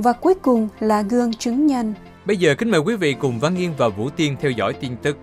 Và cuối cùng là gương chứng nhân. Bây giờ kính mời quý vị cùng Văn Nghiên và Vũ Tiên theo dõi tin tức.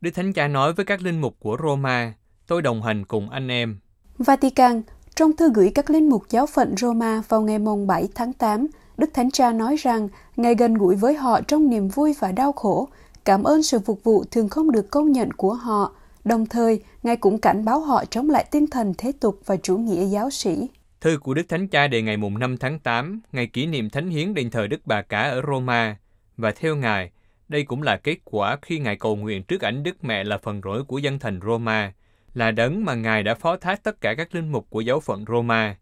Đức Thánh Cha nói với các linh mục của Roma, tôi đồng hành cùng anh em. Vatican, trong thư gửi các linh mục giáo phận Roma vào ngày mùng 7 tháng 8, Đức Thánh Cha nói rằng Ngài gần gũi với họ trong niềm vui và đau khổ, cảm ơn sự phục vụ thường không được công nhận của họ. Đồng thời, Ngài cũng cảnh báo họ chống lại tinh thần thế tục và chủ nghĩa giáo sĩ. Thư của Đức Thánh Cha đề ngày mùng 5 tháng 8, ngày kỷ niệm thánh hiến đền thờ Đức Bà Cả ở Roma. Và theo Ngài, đây cũng là kết quả khi Ngài cầu nguyện trước ảnh Đức Mẹ là phần rỗi của dân thành Roma, là đấng mà Ngài đã phó thác tất cả các linh mục của giáo phận Roma.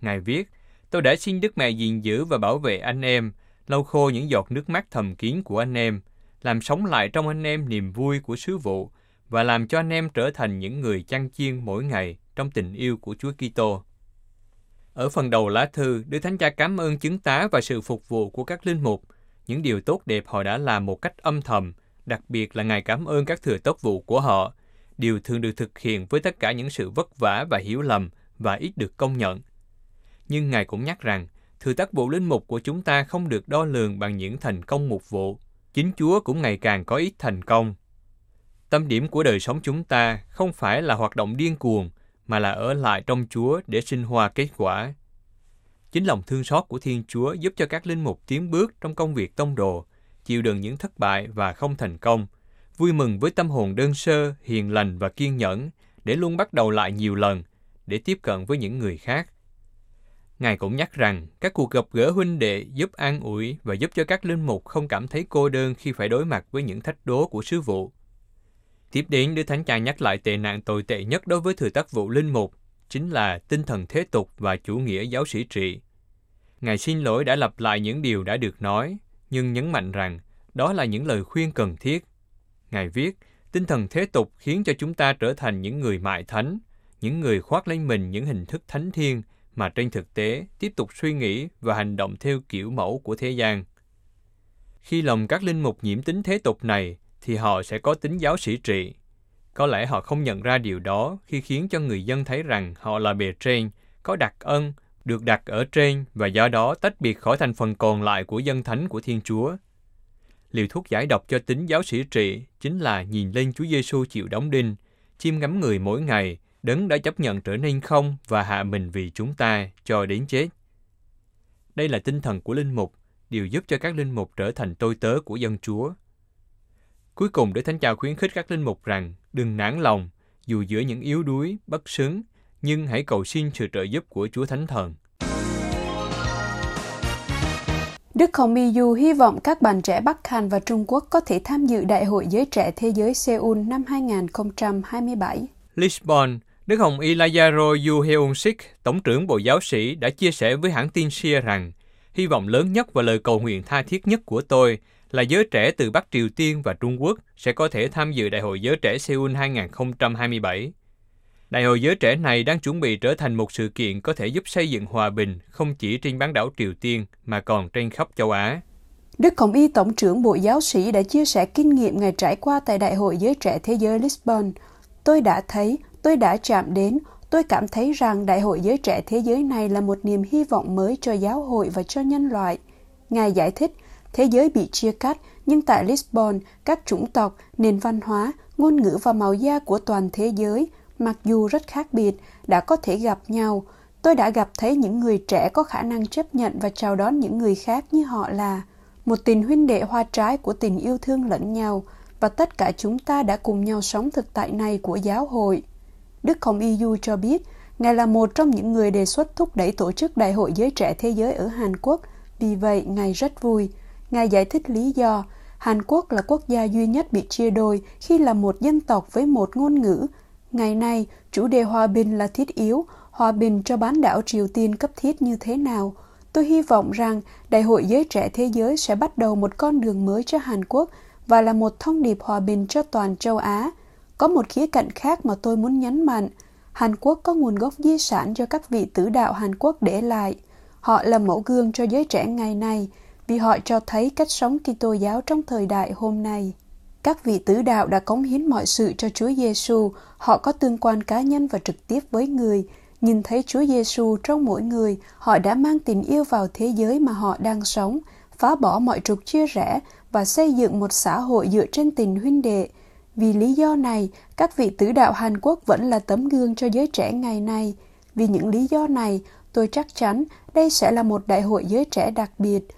Ngài viết, tôi đã xin Đức Mẹ gìn giữ và bảo vệ anh em, lau khô những giọt nước mắt thầm kín của anh em, làm sống lại trong anh em niềm vui của sứ vụ và làm cho anh em trở thành những người chăn chiên mỗi ngày trong tình yêu của Chúa Kitô. Ở phần đầu lá thư, Đức Thánh Cha cảm ơn chứng tá và sự phục vụ của các linh mục, những điều tốt đẹp họ đã làm một cách âm thầm, đặc biệt là Ngài cảm ơn các thừa tốc vụ của họ, điều thường được thực hiện với tất cả những sự vất vả và hiểu lầm và ít được công nhận. Nhưng Ngài cũng nhắc rằng, thừa tác vụ linh mục của chúng ta không được đo lường bằng những thành công mục vụ. Chính Chúa cũng ngày càng có ít thành công. Tâm điểm của đời sống chúng ta không phải là hoạt động điên cuồng, mà là ở lại trong Chúa để sinh hoa kết quả. Chính lòng thương xót của Thiên Chúa giúp cho các linh mục tiến bước trong công việc tông đồ, chịu đựng những thất bại và không thành công, vui mừng với tâm hồn đơn sơ, hiền lành và kiên nhẫn, để luôn bắt đầu lại nhiều lần, để tiếp cận với những người khác. Ngài cũng nhắc rằng các cuộc gặp gỡ huynh đệ giúp an ủi và giúp cho các linh mục không cảm thấy cô đơn khi phải đối mặt với những thách đố của sứ vụ. Tiếp đến, Đức Thánh Cha nhắc lại tệ nạn tồi tệ nhất đối với thừa tác vụ linh mục, chính là tinh thần thế tục và chủ nghĩa giáo sĩ trị. Ngài xin lỗi đã lặp lại những điều đã được nói, nhưng nhấn mạnh rằng đó là những lời khuyên cần thiết. Ngài viết, tinh thần thế tục khiến cho chúng ta trở thành những người mại thánh, những người khoác lên mình những hình thức thánh thiên mà trên thực tế tiếp tục suy nghĩ và hành động theo kiểu mẫu của thế gian. Khi lòng các linh mục nhiễm tính thế tục này, thì họ sẽ có tính giáo sĩ trị. Có lẽ họ không nhận ra điều đó khi khiến cho người dân thấy rằng họ là bề trên, có đặc ân, được đặt ở trên và do đó tách biệt khỏi thành phần còn lại của dân thánh của Thiên Chúa. Liều thuốc giải độc cho tính giáo sĩ trị chính là nhìn lên Chúa Giêsu chịu đóng đinh, chiêm ngắm người mỗi ngày, đấng đã chấp nhận trở nên không và hạ mình vì chúng ta cho đến chết. Đây là tinh thần của linh mục, điều giúp cho các linh mục trở thành tôi tớ của dân Chúa. Cuối cùng để Thánh Cha khuyến khích các linh mục rằng đừng nản lòng, dù giữa những yếu đuối, bất xứng, nhưng hãy cầu xin sự trợ giúp của Chúa Thánh Thần. Đức Hồng My Du hy vọng các bạn trẻ Bắc Hàn và Trung Quốc có thể tham dự Đại hội Giới Trẻ Thế giới Seoul năm 2027. Lisbon, Đức Hồng Ilayaro Yu Heung Sik, Tổng trưởng Bộ Giáo sĩ, đã chia sẻ với hãng tin SIA rằng hy vọng lớn nhất và lời cầu nguyện tha thiết nhất của tôi là giới trẻ từ Bắc Triều Tiên và Trung Quốc sẽ có thể tham dự Đại hội Giới Trẻ Seoul 2027. Đại hội giới trẻ này đang chuẩn bị trở thành một sự kiện có thể giúp xây dựng hòa bình không chỉ trên bán đảo Triều Tiên mà còn trên khắp châu Á. Đức Hồng Y Tổng trưởng Bộ Giáo sĩ đã chia sẻ kinh nghiệm ngày trải qua tại Đại hội Giới Trẻ Thế giới Lisbon. Tôi đã thấy, tôi đã chạm đến, tôi cảm thấy rằng Đại hội Giới Trẻ Thế giới này là một niềm hy vọng mới cho giáo hội và cho nhân loại. Ngài giải thích, thế giới bị chia cắt, nhưng tại Lisbon, các chủng tộc, nền văn hóa, ngôn ngữ và màu da của toàn thế giới, mặc dù rất khác biệt, đã có thể gặp nhau. Tôi đã gặp thấy những người trẻ có khả năng chấp nhận và chào đón những người khác như họ là một tình huynh đệ hoa trái của tình yêu thương lẫn nhau và tất cả chúng ta đã cùng nhau sống thực tại này của giáo hội. Đức Hồng Y Du cho biết, Ngài là một trong những người đề xuất thúc đẩy tổ chức Đại hội Giới Trẻ Thế giới ở Hàn Quốc, vì vậy Ngài rất vui. Ngài giải thích lý do, Hàn Quốc là quốc gia duy nhất bị chia đôi khi là một dân tộc với một ngôn ngữ, Ngày nay, chủ đề hòa bình là thiết yếu, hòa bình cho bán đảo Triều Tiên cấp thiết như thế nào. Tôi hy vọng rằng Đại hội Giới Trẻ Thế Giới sẽ bắt đầu một con đường mới cho Hàn Quốc và là một thông điệp hòa bình cho toàn châu Á. Có một khía cạnh khác mà tôi muốn nhấn mạnh. Hàn Quốc có nguồn gốc di sản do các vị tử đạo Hàn Quốc để lại. Họ là mẫu gương cho giới trẻ ngày nay vì họ cho thấy cách sống Kitô giáo trong thời đại hôm nay. Các vị tứ đạo đã cống hiến mọi sự cho Chúa Giêsu, họ có tương quan cá nhân và trực tiếp với người. Nhìn thấy Chúa Giêsu trong mỗi người, họ đã mang tình yêu vào thế giới mà họ đang sống, phá bỏ mọi trục chia rẽ và xây dựng một xã hội dựa trên tình huynh đệ. Vì lý do này, các vị tứ đạo Hàn Quốc vẫn là tấm gương cho giới trẻ ngày nay. Vì những lý do này, tôi chắc chắn đây sẽ là một đại hội giới trẻ đặc biệt.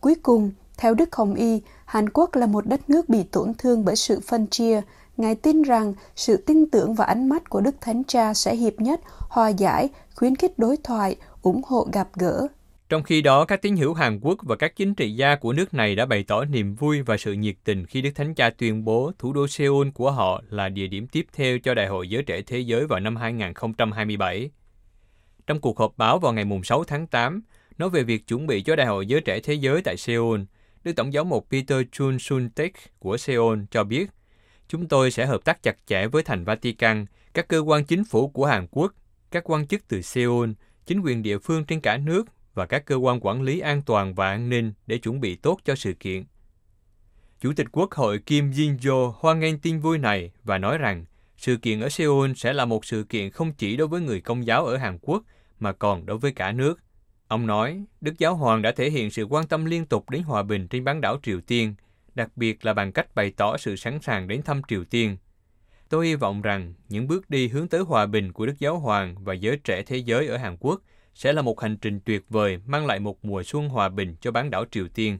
Cuối cùng, theo Đức Hồng Y, Hàn Quốc là một đất nước bị tổn thương bởi sự phân chia. Ngài tin rằng sự tin tưởng và ánh mắt của Đức Thánh Cha sẽ hiệp nhất, hòa giải, khuyến khích đối thoại, ủng hộ gặp gỡ. Trong khi đó, các tín hữu Hàn Quốc và các chính trị gia của nước này đã bày tỏ niềm vui và sự nhiệt tình khi Đức Thánh Cha tuyên bố thủ đô Seoul của họ là địa điểm tiếp theo cho Đại hội Giới Trẻ Thế Giới vào năm 2027. Trong cuộc họp báo vào ngày 6 tháng 8, nói về việc chuẩn bị cho Đại hội Giới Trẻ Thế Giới tại Seoul, Đức Tổng giáo mục Peter Chun Sun Tek của Seoul cho biết, chúng tôi sẽ hợp tác chặt chẽ với Thành Vatican, các cơ quan chính phủ của Hàn Quốc, các quan chức từ Seoul, chính quyền địa phương trên cả nước và các cơ quan quản lý an toàn và an ninh để chuẩn bị tốt cho sự kiện. Chủ tịch Quốc hội Kim Jin-jo hoan nghênh tin vui này và nói rằng sự kiện ở Seoul sẽ là một sự kiện không chỉ đối với người công giáo ở Hàn Quốc mà còn đối với cả nước. Ông nói, Đức Giáo Hoàng đã thể hiện sự quan tâm liên tục đến hòa bình trên bán đảo Triều Tiên, đặc biệt là bằng cách bày tỏ sự sẵn sàng đến thăm Triều Tiên. Tôi hy vọng rằng những bước đi hướng tới hòa bình của Đức Giáo Hoàng và giới trẻ thế giới ở Hàn Quốc sẽ là một hành trình tuyệt vời mang lại một mùa xuân hòa bình cho bán đảo Triều Tiên.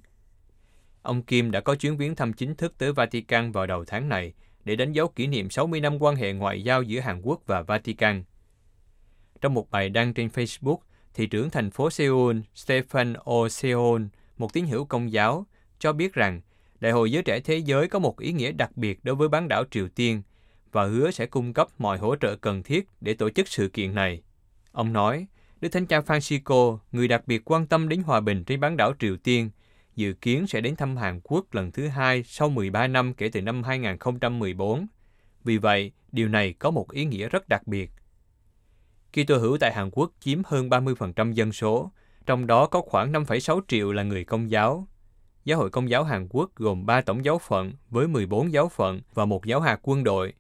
Ông Kim đã có chuyến viếng thăm chính thức tới Vatican vào đầu tháng này để đánh dấu kỷ niệm 60 năm quan hệ ngoại giao giữa Hàn Quốc và Vatican. Trong một bài đăng trên Facebook, thị trưởng thành phố Seoul Stephen O. Seoul, một tín hữu công giáo, cho biết rằng Đại hội Giới Trẻ Thế Giới có một ý nghĩa đặc biệt đối với bán đảo Triều Tiên và hứa sẽ cung cấp mọi hỗ trợ cần thiết để tổ chức sự kiện này. Ông nói, Đức Thánh Cha Francisco, người đặc biệt quan tâm đến hòa bình trên bán đảo Triều Tiên, dự kiến sẽ đến thăm Hàn Quốc lần thứ hai sau 13 năm kể từ năm 2014. Vì vậy, điều này có một ý nghĩa rất đặc biệt. Kitô hữu tại Hàn Quốc chiếm hơn 30% dân số, trong đó có khoảng 5,6 triệu là người công giáo. Giáo hội Công giáo Hàn Quốc gồm 3 tổng giáo phận với 14 giáo phận và một giáo hạt quân đội.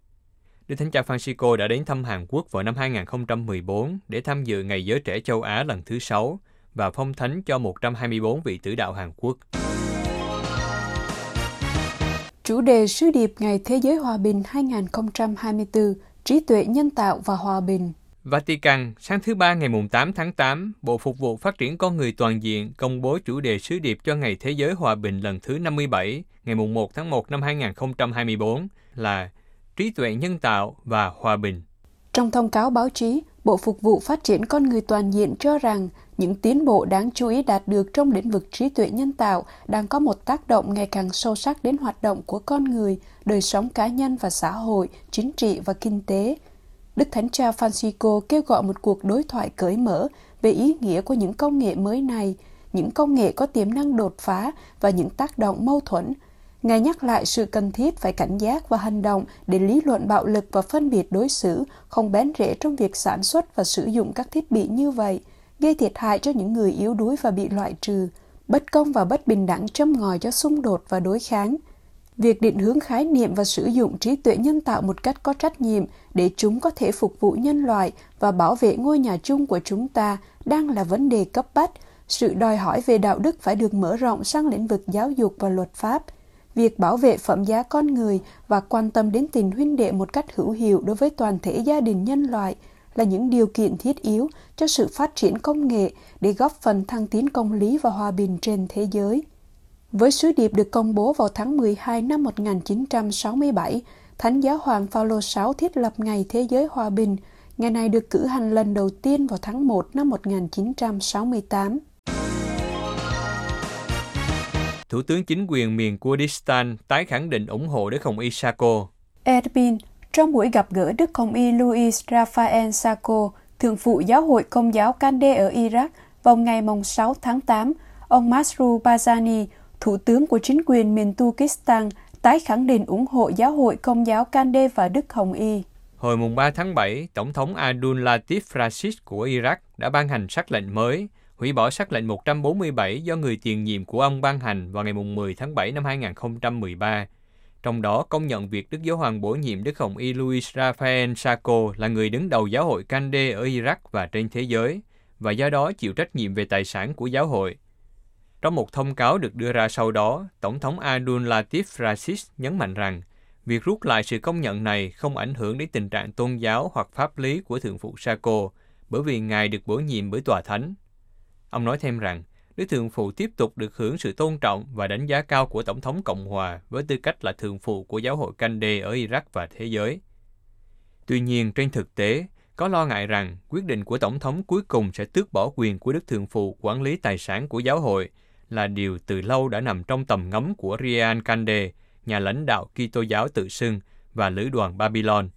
Đức Thánh Cha Francisco đã đến thăm Hàn Quốc vào năm 2014 để tham dự Ngày Giới Trẻ Châu Á lần thứ 6 và phong thánh cho 124 vị tử đạo Hàn Quốc. Chủ đề sứ điệp Ngày Thế giới Hòa bình 2024, trí tuệ nhân tạo và hòa bình. Vatican, sáng thứ Ba ngày 8 tháng 8, Bộ Phục vụ Phát triển Con Người Toàn diện công bố chủ đề sứ điệp cho Ngày Thế giới Hòa bình lần thứ 57, ngày 1 tháng 1 năm 2024 là Trí tuệ nhân tạo và hòa bình. Trong thông cáo báo chí, Bộ Phục vụ Phát triển Con Người Toàn diện cho rằng những tiến bộ đáng chú ý đạt được trong lĩnh vực trí tuệ nhân tạo đang có một tác động ngày càng sâu sắc đến hoạt động của con người, đời sống cá nhân và xã hội, chính trị và kinh tế – Đức Thánh Cha Francisco kêu gọi một cuộc đối thoại cởi mở về ý nghĩa của những công nghệ mới này, những công nghệ có tiềm năng đột phá và những tác động mâu thuẫn. Ngài nhắc lại sự cần thiết phải cảnh giác và hành động để lý luận bạo lực và phân biệt đối xử không bén rễ trong việc sản xuất và sử dụng các thiết bị như vậy, gây thiệt hại cho những người yếu đuối và bị loại trừ, bất công và bất bình đẳng châm ngòi cho xung đột và đối kháng – Việc định hướng khái niệm và sử dụng trí tuệ nhân tạo một cách có trách nhiệm để chúng có thể phục vụ nhân loại và bảo vệ ngôi nhà chung của chúng ta đang là vấn đề cấp bách. Sự đòi hỏi về đạo đức phải được mở rộng sang lĩnh vực giáo dục và luật pháp. Việc bảo vệ phẩm giá con người và quan tâm đến tình huynh đệ một cách hữu hiệu đối với toàn thể gia đình nhân loại là những điều kiện thiết yếu cho sự phát triển công nghệ để góp phần thăng tiến công lý và hòa bình trên thế giới. Với sứ điệp được công bố vào tháng 12 năm 1967, Thánh giáo hoàng Phaolô VI thiết lập Ngày Thế giới Hòa bình. Ngày này được cử hành lần đầu tiên vào tháng 1 năm 1968. Thủ tướng chính quyền miền Kurdistan tái khẳng định ủng hộ đế khổng Isako. Erbil, Trong buổi gặp gỡ Đức Hồng Y Luis Rafael Sacco, Thượng phụ Giáo hội Công giáo Kande ở Iraq vào ngày 6 tháng 8, ông Masru Barzani, thủ tướng của chính quyền miền Turkestan, tái khẳng định ủng hộ Giáo hội Công giáo Kande và Đức Hồng Y. Hồi mùng 3 tháng 7, Tổng thống Abdul Latif Rashid của Iraq đã ban hành sắc lệnh mới, hủy bỏ sắc lệnh 147 do người tiền nhiệm của ông ban hành vào ngày mùng 10 tháng 7 năm 2013. Trong đó công nhận việc Đức Giáo Hoàng bổ nhiệm Đức Hồng Y Luis Rafael Sacco là người đứng đầu giáo hội Kande ở Iraq và trên thế giới, và do đó chịu trách nhiệm về tài sản của giáo hội. Trong một thông cáo được đưa ra sau đó, Tổng thống Abdul Latif Rasis nhấn mạnh rằng Việc rút lại sự công nhận này không ảnh hưởng đến tình trạng tôn giáo hoặc pháp lý của Thượng phụ Sako, bởi vì Ngài được bổ nhiệm bởi Tòa Thánh. Ông nói thêm rằng, Đức Thượng phụ tiếp tục được hưởng sự tôn trọng và đánh giá cao của Tổng thống Cộng hòa với tư cách là Thượng phụ của giáo hội Kande ở Iraq và thế giới. Tuy nhiên, trên thực tế, có lo ngại rằng quyết định của Tổng thống cuối cùng sẽ tước bỏ quyền của Đức Thượng phụ quản lý tài sản của giáo hội là điều từ lâu đã nằm trong tầm ngắm của Rian Kande, nhà lãnh đạo Kitô giáo tự xưng và lữ đoàn Babylon.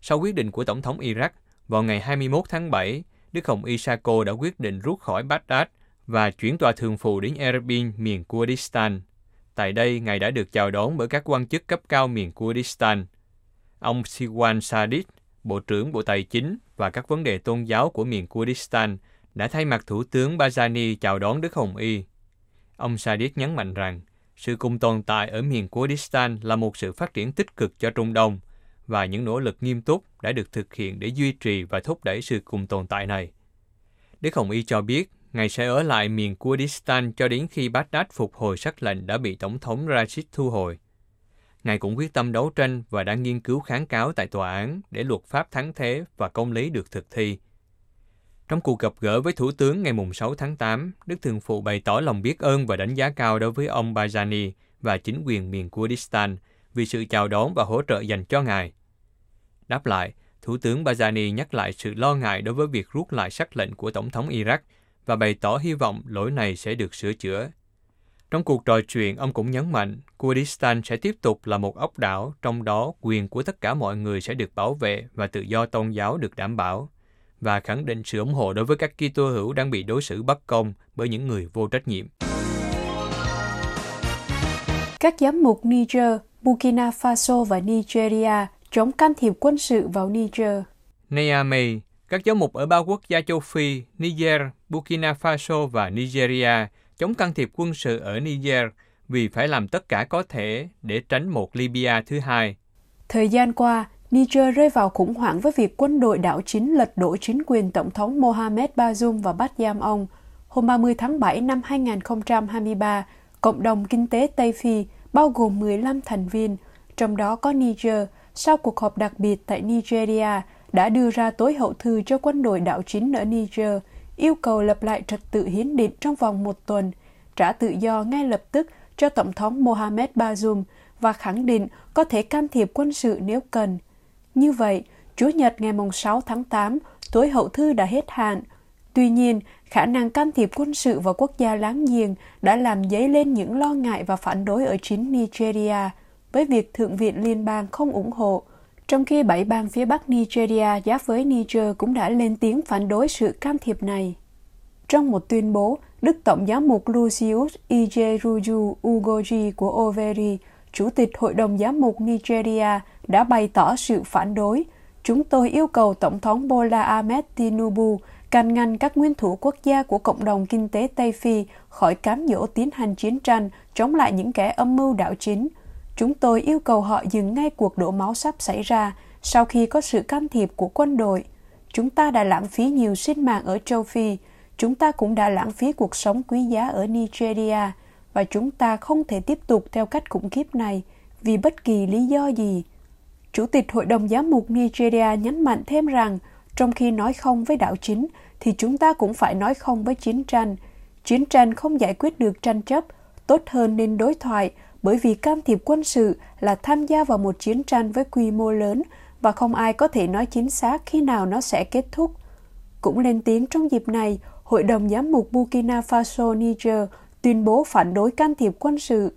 Sau quyết định của Tổng thống Iraq, vào ngày 21 tháng 7, Đức Hồng Isako đã quyết định rút khỏi Baghdad và chuyển tòa thường phụ đến Erbil, miền Kurdistan. Tại đây, Ngài đã được chào đón bởi các quan chức cấp cao miền Kurdistan. Ông Siwan Sadid, Bộ trưởng Bộ Tài chính và các vấn đề tôn giáo của miền Kurdistan, đã thay mặt Thủ tướng Barzani chào đón Đức Hồng Y. Ông Sadid nhấn mạnh rằng, sự cùng tồn tại ở miền Kurdistan là một sự phát triển tích cực cho Trung Đông và những nỗ lực nghiêm túc đã được thực hiện để duy trì và thúc đẩy sự cùng tồn tại này. Đức Hồng Y cho biết, Ngài sẽ ở lại miền Kurdistan cho đến khi Baghdad phục hồi sắc lệnh đã bị Tổng thống Rashid thu hồi. Ngài cũng quyết tâm đấu tranh và đã nghiên cứu kháng cáo tại tòa án để luật pháp thắng thế và công lý được thực thi. Trong cuộc gặp gỡ với Thủ tướng ngày 6 tháng 8, Đức Thường Phụ bày tỏ lòng biết ơn và đánh giá cao đối với ông Barzani và chính quyền miền Kurdistan vì sự chào đón và hỗ trợ dành cho Ngài. Đáp lại, Thủ tướng Barzani nhắc lại sự lo ngại đối với việc rút lại sắc lệnh của Tổng thống Iraq và bày tỏ hy vọng lỗi này sẽ được sửa chữa. Trong cuộc trò chuyện, ông cũng nhấn mạnh Kurdistan sẽ tiếp tục là một ốc đảo, trong đó quyền của tất cả mọi người sẽ được bảo vệ và tự do tôn giáo được đảm bảo và khẳng định sự ủng hộ đối với các Kitô hữu đang bị đối xử bất công bởi những người vô trách nhiệm. Các giám mục Niger, Burkina Faso và Nigeria chống can thiệp quân sự vào Niger. Niamey, các giám mục ở ba quốc gia châu Phi, Niger, Burkina Faso và Nigeria chống can thiệp quân sự ở Niger vì phải làm tất cả có thể để tránh một Libya thứ hai. Thời gian qua, Niger rơi vào khủng hoảng với việc quân đội đảo chính lật đổ chính quyền Tổng thống Mohamed Bazoum và bắt giam ông. Hôm 30 tháng 7 năm 2023, Cộng đồng Kinh tế Tây Phi bao gồm 15 thành viên, trong đó có Niger, sau cuộc họp đặc biệt tại Nigeria, đã đưa ra tối hậu thư cho quân đội đảo chính ở Niger, yêu cầu lập lại trật tự hiến định trong vòng một tuần, trả tự do ngay lập tức cho Tổng thống Mohamed Bazoum và khẳng định có thể can thiệp quân sự nếu cần. Như vậy, Chủ nhật ngày 6 tháng 8, tối hậu thư đã hết hạn. Tuy nhiên, khả năng can thiệp quân sự vào quốc gia láng giềng đã làm dấy lên những lo ngại và phản đối ở chính Nigeria với việc Thượng viện Liên bang không ủng hộ, trong khi bảy bang phía bắc Nigeria giáp với Niger cũng đã lên tiếng phản đối sự can thiệp này. Trong một tuyên bố, Đức Tổng giám mục Lucius Ijeruju Ugoji của Overi, Chủ tịch Hội đồng Giám mục Nigeria, đã bày tỏ sự phản đối. Chúng tôi yêu cầu Tổng thống Bola Ahmed Tinubu can ngăn các nguyên thủ quốc gia của cộng đồng kinh tế Tây Phi khỏi cám dỗ tiến hành chiến tranh chống lại những kẻ âm mưu đảo chính. Chúng tôi yêu cầu họ dừng ngay cuộc đổ máu sắp xảy ra sau khi có sự can thiệp của quân đội. Chúng ta đã lãng phí nhiều sinh mạng ở châu Phi. Chúng ta cũng đã lãng phí cuộc sống quý giá ở Nigeria và chúng ta không thể tiếp tục theo cách khủng khiếp này vì bất kỳ lý do gì. Chủ tịch Hội đồng Giám mục Nigeria nhấn mạnh thêm rằng, trong khi nói không với đạo chính, thì chúng ta cũng phải nói không với chiến tranh. Chiến tranh không giải quyết được tranh chấp, tốt hơn nên đối thoại, bởi vì can thiệp quân sự là tham gia vào một chiến tranh với quy mô lớn và không ai có thể nói chính xác khi nào nó sẽ kết thúc. Cũng lên tiếng trong dịp này, Hội đồng Giám mục Burkina Faso Niger tuyên bố phản đối can thiệp quân sự.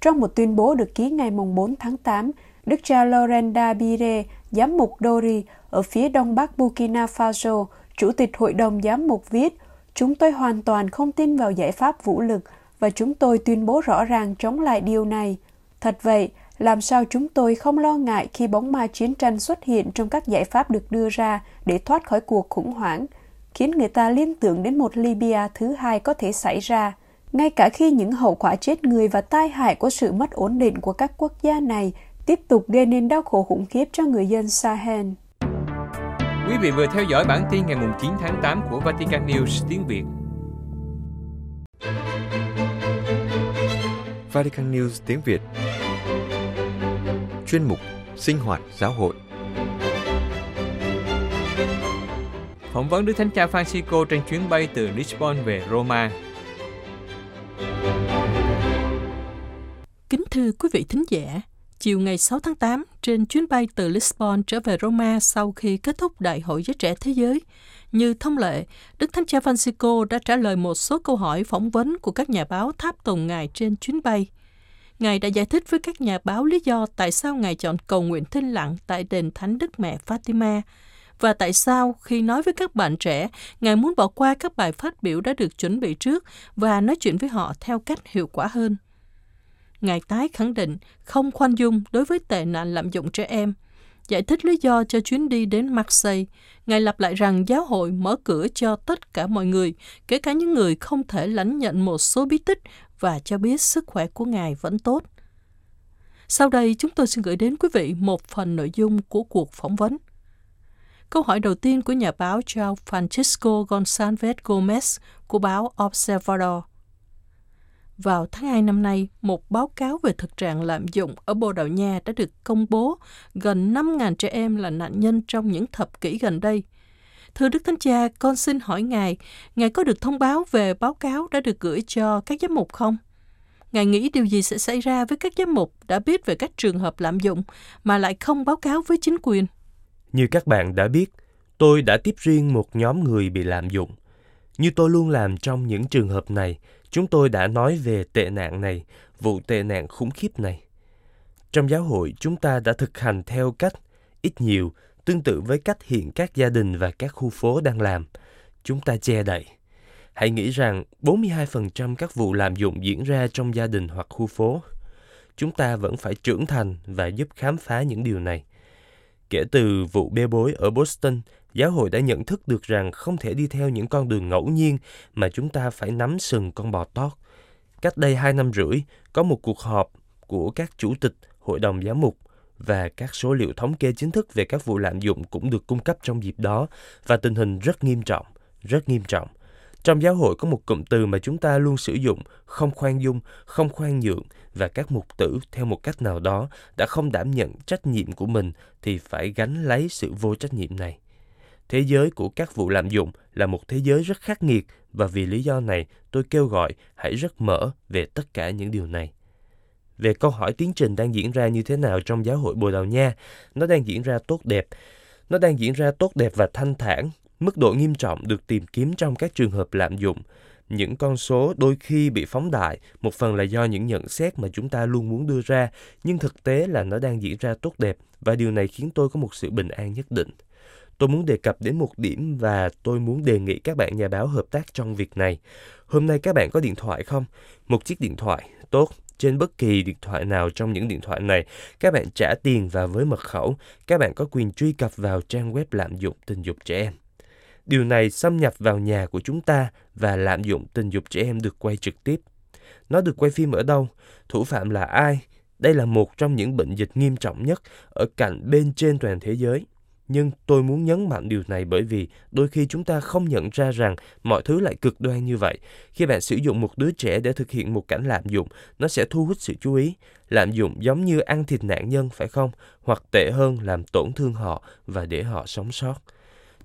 Trong một tuyên bố được ký ngày 4 tháng 8, Đức cha Lorenda Bire, giám mục Dori ở phía đông bắc Burkina Faso, Chủ tịch Hội đồng Giám mục viết, Chúng tôi hoàn toàn không tin vào giải pháp vũ lực và chúng tôi tuyên bố rõ ràng chống lại điều này. Thật vậy, làm sao chúng tôi không lo ngại khi bóng ma chiến tranh xuất hiện trong các giải pháp được đưa ra để thoát khỏi cuộc khủng hoảng, khiến người ta liên tưởng đến một Libya thứ hai có thể xảy ra, ngay cả khi những hậu quả chết người và tai hại của sự mất ổn định của các quốc gia này tiếp tục gây nên đau khổ khủng khiếp cho người dân Sahel. Quý vị vừa theo dõi bản tin ngày 9 tháng 8 của Vatican News tiếng Việt. Vatican News tiếng Việt Chuyên mục Sinh hoạt giáo hội Phỏng vấn Đức Thánh Cha Francisco trên chuyến bay từ Lisbon về Roma. Thưa quý vị thính giả, chiều ngày 6 tháng 8, trên chuyến bay từ Lisbon trở về Roma sau khi kết thúc Đại hội Giới Trẻ Thế Giới, như thông lệ, Đức Thánh Cha Francisco đã trả lời một số câu hỏi phỏng vấn của các nhà báo tháp tùng Ngài trên chuyến bay. Ngài đã giải thích với các nhà báo lý do tại sao Ngài chọn cầu nguyện thinh lặng tại đền Thánh Đức Mẹ Fatima và tại sao khi nói với các bạn trẻ, Ngài muốn bỏ qua các bài phát biểu đã được chuẩn bị trước và nói chuyện với họ theo cách hiệu quả hơn. Ngài tái khẳng định không khoan dung đối với tệ nạn lạm dụng trẻ em. Giải thích lý do cho chuyến đi đến Marseille, Ngài lặp lại rằng giáo hội mở cửa cho tất cả mọi người, kể cả những người không thể lãnh nhận một số bí tích và cho biết sức khỏe của Ngài vẫn tốt. Sau đây, chúng tôi xin gửi đến quý vị một phần nội dung của cuộc phỏng vấn. Câu hỏi đầu tiên của nhà báo João Francisco Gonçalves Gomes của báo Observador. Vào tháng 2 năm nay, một báo cáo về thực trạng lạm dụng ở Bồ Đào Nha đã được công bố. Gần 5.000 trẻ em là nạn nhân trong những thập kỷ gần đây. Thưa Đức Thánh Cha, con xin hỏi Ngài, Ngài có được thông báo về báo cáo đã được gửi cho các giám mục không? Ngài nghĩ điều gì sẽ xảy ra với các giám mục đã biết về các trường hợp lạm dụng mà lại không báo cáo với chính quyền? Như các bạn đã biết, tôi đã tiếp riêng một nhóm người bị lạm dụng. Như tôi luôn làm trong những trường hợp này, chúng tôi đã nói về tệ nạn này, vụ tệ nạn khủng khiếp này. Trong giáo hội, chúng ta đã thực hành theo cách, ít nhiều, tương tự với cách hiện các gia đình và các khu phố đang làm. Chúng ta che đậy. Hãy nghĩ rằng 42% các vụ lạm dụng diễn ra trong gia đình hoặc khu phố. Chúng ta vẫn phải trưởng thành và giúp khám phá những điều này. Kể từ vụ bê bối ở Boston, giáo hội đã nhận thức được rằng không thể đi theo những con đường ngẫu nhiên mà chúng ta phải nắm sừng con bò tót. Cách đây hai năm rưỡi, có một cuộc họp của các chủ tịch hội đồng giám mục và các số liệu thống kê chính thức về các vụ lạm dụng cũng được cung cấp trong dịp đó và tình hình rất nghiêm trọng, rất nghiêm trọng. Trong giáo hội có một cụm từ mà chúng ta luôn sử dụng, không khoan dung, không khoan nhượng và các mục tử theo một cách nào đó đã không đảm nhận trách nhiệm của mình thì phải gánh lấy sự vô trách nhiệm này. Thế giới của các vụ lạm dụng là một thế giới rất khắc nghiệt và vì lý do này tôi kêu gọi hãy rất mở về tất cả những điều này. Về câu hỏi tiến trình đang diễn ra như thế nào trong giáo hội Bồ Đào Nha, nó đang diễn ra tốt đẹp. Nó đang diễn ra tốt đẹp và thanh thản. Mức độ nghiêm trọng được tìm kiếm trong các trường hợp lạm dụng. Những con số đôi khi bị phóng đại, một phần là do những nhận xét mà chúng ta luôn muốn đưa ra, nhưng thực tế là nó đang diễn ra tốt đẹp và điều này khiến tôi có một sự bình an nhất định. Tôi muốn đề cập đến một điểm và tôi muốn đề nghị các bạn nhà báo hợp tác trong việc này. Hôm nay các bạn có điện thoại không? Một chiếc điện thoại, tốt. Trên bất kỳ điện thoại nào trong những điện thoại này, các bạn trả tiền và với mật khẩu, các bạn có quyền truy cập vào trang web lạm dụng tình dục trẻ em. Điều này xâm nhập vào nhà của chúng ta và lạm dụng tình dục trẻ em được quay trực tiếp. Nó được quay phim ở đâu? Thủ phạm là ai? Đây là một trong những bệnh dịch nghiêm trọng nhất ở cạnh bên trên toàn thế giới. Nhưng tôi muốn nhấn mạnh điều này bởi vì đôi khi chúng ta không nhận ra rằng mọi thứ lại cực đoan như vậy. Khi bạn sử dụng một đứa trẻ để thực hiện một cảnh lạm dụng, nó sẽ thu hút sự chú ý. Lạm dụng giống như ăn thịt nạn nhân, phải không? Hoặc tệ hơn làm tổn thương họ và để họ sống sót.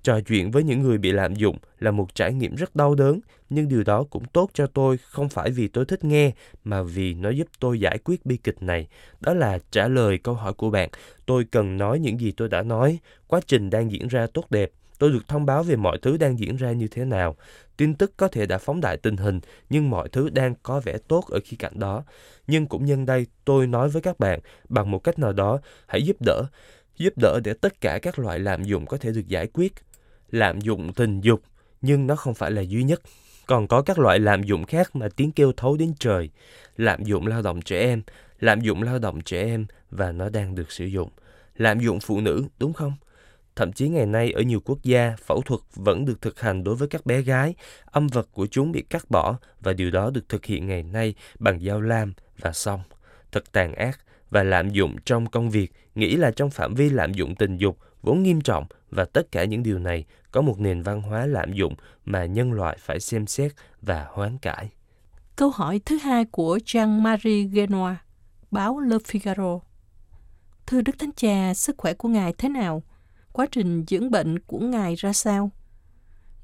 Trò chuyện với những người bị lạm dụng là một trải nghiệm rất đau đớn, nhưng điều đó cũng tốt cho tôi không phải vì tôi thích nghe mà vì nó giúp tôi giải quyết bi kịch này. Đó là trả lời câu hỏi của bạn. Tôi cần nói những gì tôi đã nói. Quá trình đang diễn ra tốt đẹp. Tôi được thông báo về mọi thứ đang diễn ra như thế nào. Tin tức có thể đã phóng đại tình hình, nhưng mọi thứ đang có vẻ tốt ở khía cạnh đó. Nhưng cũng nhân đây, tôi nói với các bạn, bằng một cách nào đó, hãy giúp đỡ. Giúp đỡ để tất cả các loại lạm dụng có thể được giải quyết. Lạm dụng tình dục, nhưng nó không phải là duy nhất. Còn có các loại lạm dụng khác mà tiếng kêu thấu đến trời. Lạm dụng lao động trẻ em, lạm dụng lao động trẻ em và nó đang được sử dụng. Lạm dụng phụ nữ, đúng không? Thậm chí ngày nay ở nhiều quốc gia, phẫu thuật vẫn được thực hành đối với các bé gái. Âm vật của chúng bị cắt bỏ và điều đó được thực hiện ngày nay bằng dao lam và xong. Thật tàn ác và lạm dụng trong công việc, nghĩ là trong phạm vi lạm dụng tình dục vốn nghiêm trọng và tất cả những điều này có một nền văn hóa lạm dụng mà nhân loại phải xem xét và hoán cải. Câu hỏi thứ hai của Jean-Marie Genoa, báo Le Figaro. Thưa Đức Thánh Cha, sức khỏe của Ngài thế nào? Quá trình dưỡng bệnh của Ngài ra sao?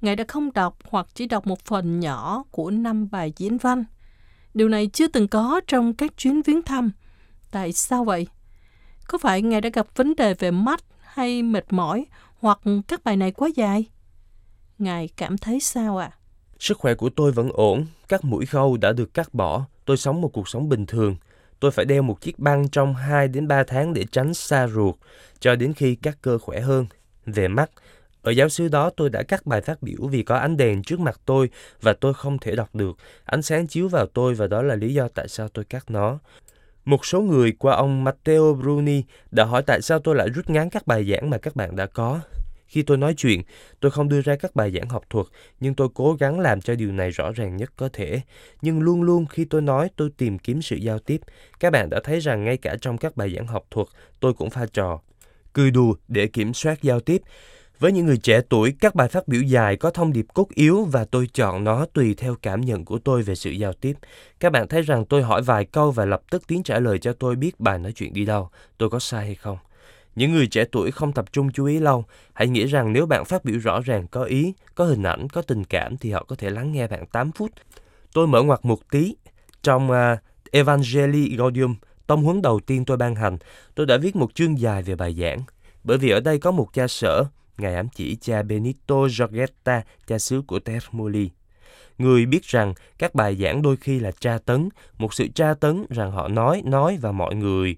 Ngài đã không đọc hoặc chỉ đọc một phần nhỏ của năm bài diễn văn. Điều này chưa từng có trong các chuyến viếng thăm. Tại sao vậy? Có phải Ngài đã gặp vấn đề về mắt hay mệt mỏi hoặc các bài này quá dài? Ngài cảm thấy sao ạ? À? Sức khỏe của tôi vẫn ổn, các mũi khâu đã được cắt bỏ, tôi sống một cuộc sống bình thường. Tôi phải đeo một chiếc băng trong 2 đến 3 tháng để tránh xa ruột, cho đến khi các cơ khỏe hơn. Về mắt, ở giáo sư đó tôi đã cắt bài phát biểu vì có ánh đèn trước mặt tôi và tôi không thể đọc được. Ánh sáng chiếu vào tôi và đó là lý do tại sao tôi cắt nó. Một số người qua ông Matteo Bruni đã hỏi tại sao tôi lại rút ngắn các bài giảng mà các bạn đã có. Khi tôi nói chuyện, tôi không đưa ra các bài giảng học thuật, nhưng tôi cố gắng làm cho điều này rõ ràng nhất có thể. Nhưng luôn luôn khi tôi nói, tôi tìm kiếm sự giao tiếp. Các bạn đã thấy rằng ngay cả trong các bài giảng học thuật, tôi cũng pha trò. Cười đùa để kiểm soát giao tiếp. Với những người trẻ tuổi, các bài phát biểu dài có thông điệp cốt yếu và tôi chọn nó tùy theo cảm nhận của tôi về sự giao tiếp. Các bạn thấy rằng tôi hỏi vài câu và lập tức tiếng trả lời cho tôi biết bài nói chuyện đi đâu, tôi có sai hay không. Những người trẻ tuổi không tập trung chú ý lâu, hãy nghĩ rằng nếu bạn phát biểu rõ ràng, có ý, có hình ảnh, có tình cảm thì họ có thể lắng nghe bạn 8 phút. Tôi mở ngoặt một tí. Trong uh, Evangelii Gaudium, tông huấn đầu tiên tôi ban hành, tôi đã viết một chương dài về bài giảng. Bởi vì ở đây có một cha sở, Ngài ám chỉ cha Benito Giorgetta, cha xứ của Termoli. Người biết rằng các bài giảng đôi khi là tra tấn, một sự tra tấn rằng họ nói, nói và mọi người.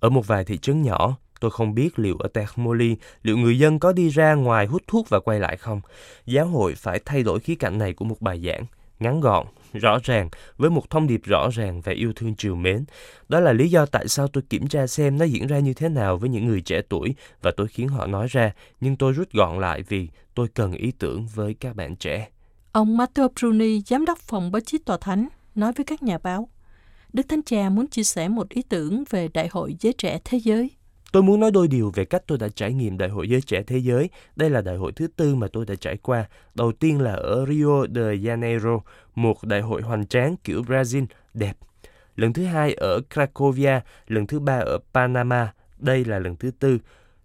Ở một vài thị trấn nhỏ, tôi không biết liệu ở Termoli, liệu người dân có đi ra ngoài hút thuốc và quay lại không. Giáo hội phải thay đổi khía cạnh này của một bài giảng, ngắn gọn, rõ ràng, với một thông điệp rõ ràng về yêu thương triều mến. Đó là lý do tại sao tôi kiểm tra xem nó diễn ra như thế nào với những người trẻ tuổi và tôi khiến họ nói ra, nhưng tôi rút gọn lại vì tôi cần ý tưởng với các bạn trẻ. Ông Matteo Bruni, giám đốc phòng báo chí tòa thánh, nói với các nhà báo, Đức Thánh Cha muốn chia sẻ một ý tưởng về Đại hội Giới Trẻ Thế Giới. Tôi muốn nói đôi điều về cách tôi đã trải nghiệm Đại hội Giới Trẻ Thế Giới. Đây là đại hội thứ tư mà tôi đã trải qua. Đầu tiên là ở Rio de Janeiro, một đại hội hoành tráng kiểu Brazil, đẹp. Lần thứ hai ở Cracovia, lần thứ ba ở Panama, đây là lần thứ tư.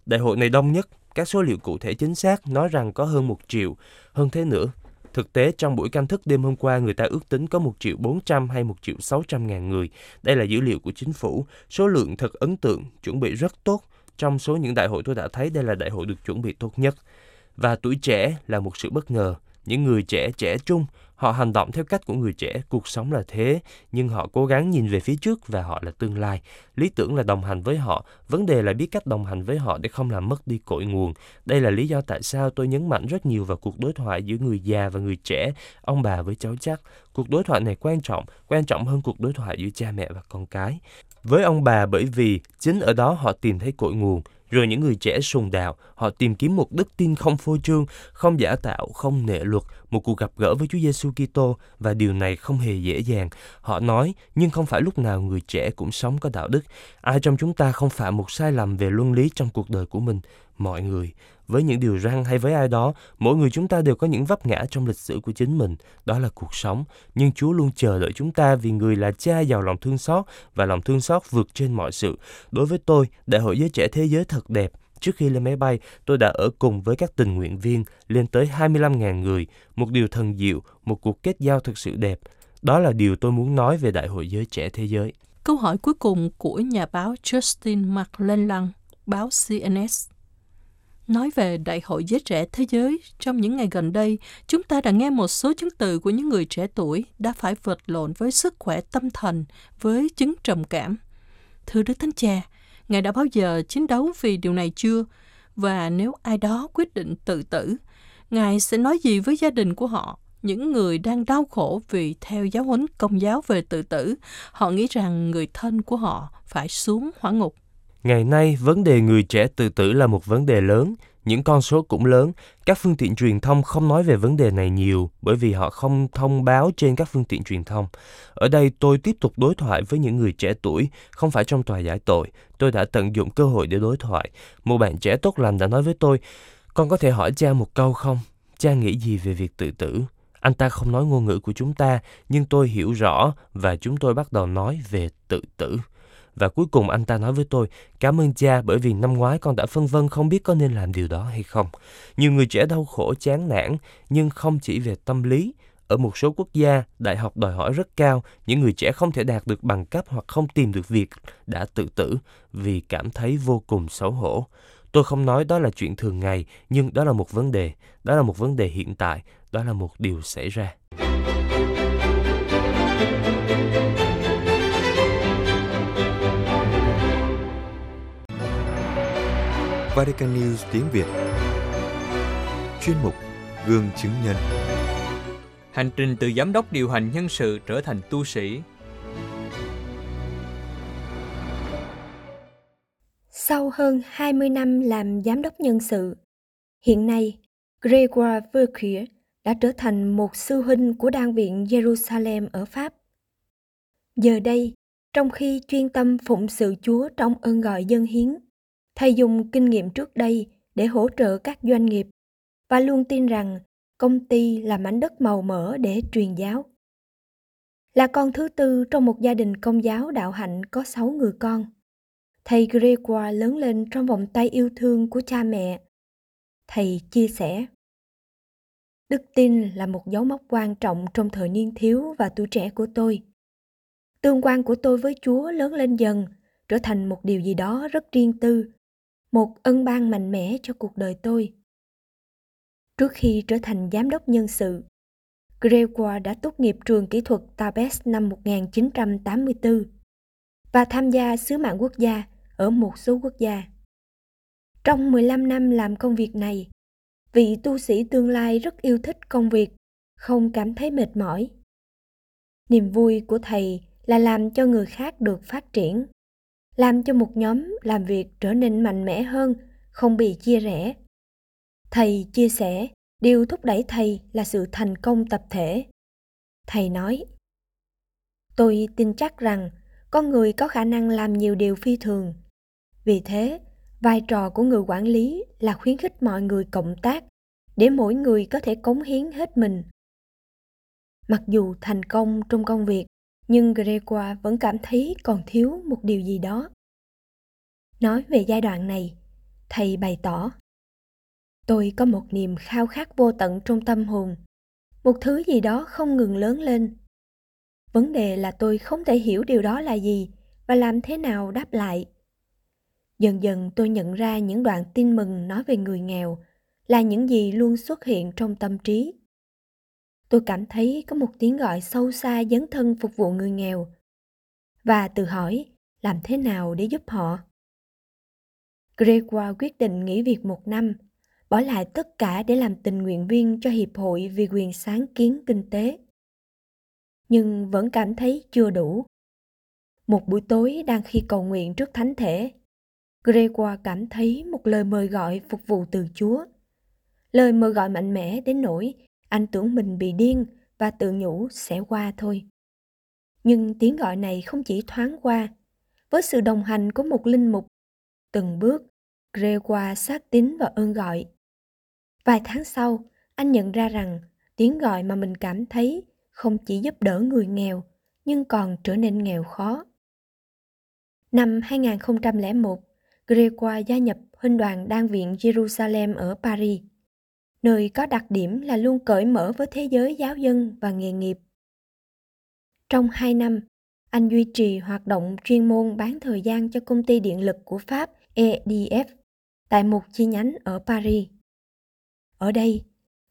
Đại hội này đông nhất, các số liệu cụ thể chính xác nói rằng có hơn một triệu. Hơn thế nữa, Thực tế, trong buổi canh thức đêm hôm qua, người ta ước tính có 1 triệu 400 hay 1 triệu 600 ngàn người. Đây là dữ liệu của chính phủ. Số lượng thật ấn tượng, chuẩn bị rất tốt. Trong số những đại hội tôi đã thấy, đây là đại hội được chuẩn bị tốt nhất. Và tuổi trẻ là một sự bất ngờ. Những người trẻ trẻ trung, họ hành động theo cách của người trẻ, cuộc sống là thế, nhưng họ cố gắng nhìn về phía trước và họ là tương lai. Lý tưởng là đồng hành với họ, vấn đề là biết cách đồng hành với họ để không làm mất đi cội nguồn. Đây là lý do tại sao tôi nhấn mạnh rất nhiều vào cuộc đối thoại giữa người già và người trẻ, ông bà với cháu chắc. Cuộc đối thoại này quan trọng, quan trọng hơn cuộc đối thoại giữa cha mẹ và con cái. Với ông bà bởi vì chính ở đó họ tìm thấy cội nguồn, rồi những người trẻ sùng đạo, họ tìm kiếm một đức tin không phô trương, không giả tạo, không nệ luật, một cuộc gặp gỡ với Chúa Giêsu Kitô và điều này không hề dễ dàng. Họ nói, nhưng không phải lúc nào người trẻ cũng sống có đạo đức. Ai trong chúng ta không phạm một sai lầm về luân lý trong cuộc đời của mình? Mọi người, với những điều răng hay với ai đó, mỗi người chúng ta đều có những vấp ngã trong lịch sử của chính mình. Đó là cuộc sống. Nhưng Chúa luôn chờ đợi chúng ta vì người là cha giàu lòng thương xót và lòng thương xót vượt trên mọi sự. Đối với tôi, Đại hội Giới Trẻ Thế Giới thật đẹp. Trước khi lên máy bay, tôi đã ở cùng với các tình nguyện viên lên tới 25.000 người, một điều thần diệu, một cuộc kết giao thực sự đẹp. Đó là điều tôi muốn nói về Đại hội Giới Trẻ Thế Giới. Câu hỏi cuối cùng của nhà báo Justin McLellan, báo CNS. Nói về Đại hội Giới Trẻ Thế Giới, trong những ngày gần đây, chúng ta đã nghe một số chứng từ của những người trẻ tuổi đã phải vật lộn với sức khỏe tâm thần, với chứng trầm cảm. Thưa Đức Thánh Cha, Ngài đã bao giờ chiến đấu vì điều này chưa? Và nếu ai đó quyết định tự tử, Ngài sẽ nói gì với gia đình của họ? Những người đang đau khổ vì theo giáo huấn công giáo về tự tử, họ nghĩ rằng người thân của họ phải xuống hỏa ngục. Ngày nay, vấn đề người trẻ tự tử là một vấn đề lớn, những con số cũng lớn. Các phương tiện truyền thông không nói về vấn đề này nhiều bởi vì họ không thông báo trên các phương tiện truyền thông. Ở đây tôi tiếp tục đối thoại với những người trẻ tuổi, không phải trong tòa giải tội. Tôi đã tận dụng cơ hội để đối thoại. Một bạn trẻ tốt lành đã nói với tôi, con có thể hỏi cha một câu không? Cha nghĩ gì về việc tự tử? Anh ta không nói ngôn ngữ của chúng ta, nhưng tôi hiểu rõ và chúng tôi bắt đầu nói về tự tử. Và cuối cùng anh ta nói với tôi, cảm ơn cha bởi vì năm ngoái con đã phân vân không biết có nên làm điều đó hay không. Nhiều người trẻ đau khổ chán nản, nhưng không chỉ về tâm lý. Ở một số quốc gia, đại học đòi hỏi rất cao, những người trẻ không thể đạt được bằng cấp hoặc không tìm được việc đã tự tử vì cảm thấy vô cùng xấu hổ. Tôi không nói đó là chuyện thường ngày, nhưng đó là một vấn đề, đó là một vấn đề hiện tại, đó là một điều xảy ra. Vatican News tiếng Việt. Chuyên mục Gương chứng nhân. Hành trình từ giám đốc điều hành nhân sự trở thành tu sĩ. Sau hơn 20 năm làm giám đốc nhân sự, hiện nay Grégoire Verquier đã trở thành một sư huynh của Đan viện Jerusalem ở Pháp. Giờ đây, trong khi chuyên tâm phụng sự Chúa trong ơn gọi dân hiến, thầy dùng kinh nghiệm trước đây để hỗ trợ các doanh nghiệp và luôn tin rằng công ty là mảnh đất màu mỡ để truyền giáo. Là con thứ tư trong một gia đình công giáo đạo hạnh có sáu người con. Thầy Gregoire lớn lên trong vòng tay yêu thương của cha mẹ. Thầy chia sẻ. Đức tin là một dấu mốc quan trọng trong thời niên thiếu và tuổi trẻ của tôi. Tương quan của tôi với Chúa lớn lên dần, trở thành một điều gì đó rất riêng tư, một ân ban mạnh mẽ cho cuộc đời tôi. Trước khi trở thành giám đốc nhân sự, Gregoire đã tốt nghiệp trường kỹ thuật Tabes năm 1984 và tham gia sứ mạng quốc gia ở một số quốc gia. Trong 15 năm làm công việc này, vị tu sĩ tương lai rất yêu thích công việc, không cảm thấy mệt mỏi. Niềm vui của thầy là làm cho người khác được phát triển, làm cho một nhóm làm việc trở nên mạnh mẽ hơn, không bị chia rẽ. Thầy chia sẻ, điều thúc đẩy thầy là sự thành công tập thể. Thầy nói, tôi tin chắc rằng con người có khả năng làm nhiều điều phi thường. Vì thế, vai trò của người quản lý là khuyến khích mọi người cộng tác để mỗi người có thể cống hiến hết mình. Mặc dù thành công trong công việc, nhưng Gregoire vẫn cảm thấy còn thiếu một điều gì đó. Nói về giai đoạn này, thầy bày tỏ Tôi có một niềm khao khát vô tận trong tâm hồn, một thứ gì đó không ngừng lớn lên. Vấn đề là tôi không thể hiểu điều đó là gì và làm thế nào đáp lại. Dần dần tôi nhận ra những đoạn tin mừng nói về người nghèo là những gì luôn xuất hiện trong tâm trí. Tôi cảm thấy có một tiếng gọi sâu xa dấn thân phục vụ người nghèo và tự hỏi làm thế nào để giúp họ. Gregoire quyết định nghỉ việc một năm, bỏ lại tất cả để làm tình nguyện viên cho Hiệp hội vì quyền sáng kiến kinh tế. Nhưng vẫn cảm thấy chưa đủ. Một buổi tối đang khi cầu nguyện trước thánh thể, Gregoire cảm thấy một lời mời gọi phục vụ từ Chúa. Lời mời gọi mạnh mẽ đến nỗi anh tưởng mình bị điên và tự nhủ sẽ qua thôi. Nhưng tiếng gọi này không chỉ thoáng qua, với sự đồng hành của một linh mục, từng bước, Gregoire xác tín và ơn gọi. Vài tháng sau, anh nhận ra rằng tiếng gọi mà mình cảm thấy không chỉ giúp đỡ người nghèo, nhưng còn trở nên nghèo khó. Năm 2001, Gregoire gia nhập huynh đoàn đan viện Jerusalem ở Paris, nơi có đặc điểm là luôn cởi mở với thế giới giáo dân và nghề nghiệp. Trong hai năm, anh duy trì hoạt động chuyên môn bán thời gian cho công ty điện lực của Pháp EDF tại một chi nhánh ở Paris. Ở đây,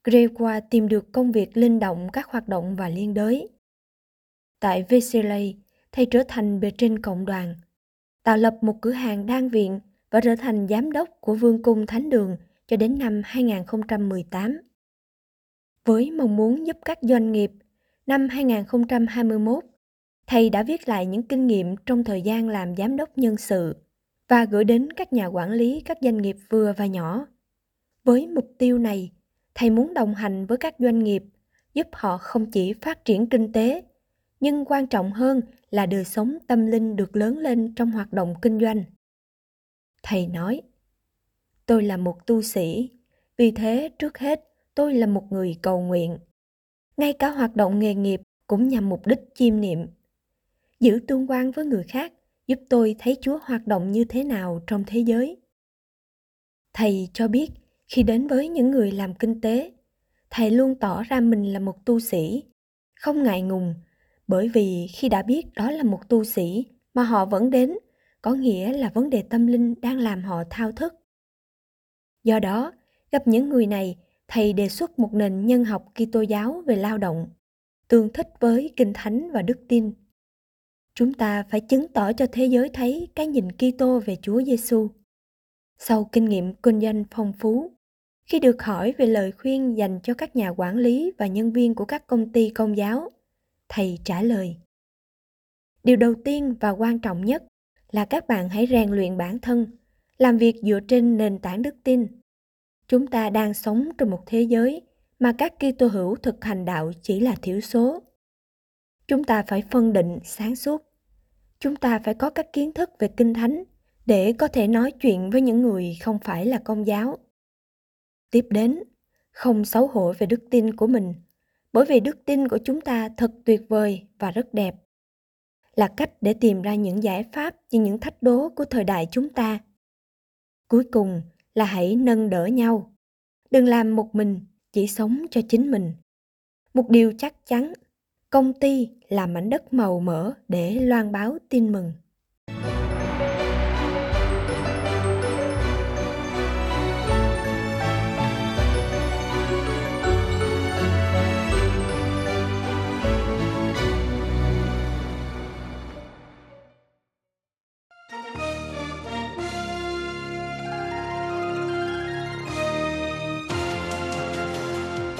Gregoire tìm được công việc linh động các hoạt động và liên đới. Tại Versailles, thầy trở thành bề trên cộng đoàn, tạo lập một cửa hàng đan viện và trở thành giám đốc của Vương cung Thánh đường cho đến năm 2018. Với mong muốn giúp các doanh nghiệp, năm 2021, thầy đã viết lại những kinh nghiệm trong thời gian làm giám đốc nhân sự và gửi đến các nhà quản lý các doanh nghiệp vừa và nhỏ. Với mục tiêu này, thầy muốn đồng hành với các doanh nghiệp, giúp họ không chỉ phát triển kinh tế, nhưng quan trọng hơn là đời sống tâm linh được lớn lên trong hoạt động kinh doanh. Thầy nói, tôi là một tu sĩ, vì thế trước hết tôi là một người cầu nguyện. Ngay cả hoạt động nghề nghiệp cũng nhằm mục đích chiêm niệm. Giữ tương quan với người khác giúp tôi thấy Chúa hoạt động như thế nào trong thế giới. Thầy cho biết khi đến với những người làm kinh tế, thầy luôn tỏ ra mình là một tu sĩ, không ngại ngùng, bởi vì khi đã biết đó là một tu sĩ mà họ vẫn đến, có nghĩa là vấn đề tâm linh đang làm họ thao thức. Do đó, gặp những người này, thầy đề xuất một nền nhân học Kitô giáo về lao động, tương thích với kinh thánh và đức tin. Chúng ta phải chứng tỏ cho thế giới thấy cái nhìn Kitô về Chúa Giêsu. Sau kinh nghiệm kinh doanh phong phú, khi được hỏi về lời khuyên dành cho các nhà quản lý và nhân viên của các công ty công giáo, thầy trả lời: Điều đầu tiên và quan trọng nhất là các bạn hãy rèn luyện bản thân, làm việc dựa trên nền tảng đức tin. Chúng ta đang sống trong một thế giới mà các Kitô hữu thực hành đạo chỉ là thiểu số. Chúng ta phải phân định sáng suốt. Chúng ta phải có các kiến thức về kinh thánh để có thể nói chuyện với những người không phải là công giáo. Tiếp đến, không xấu hổ về đức tin của mình, bởi vì đức tin của chúng ta thật tuyệt vời và rất đẹp. Là cách để tìm ra những giải pháp cho những thách đố của thời đại chúng ta. Cuối cùng là hãy nâng đỡ nhau. Đừng làm một mình, chỉ sống cho chính mình. Một điều chắc chắn, công ty là mảnh đất màu mỡ để loan báo tin mừng.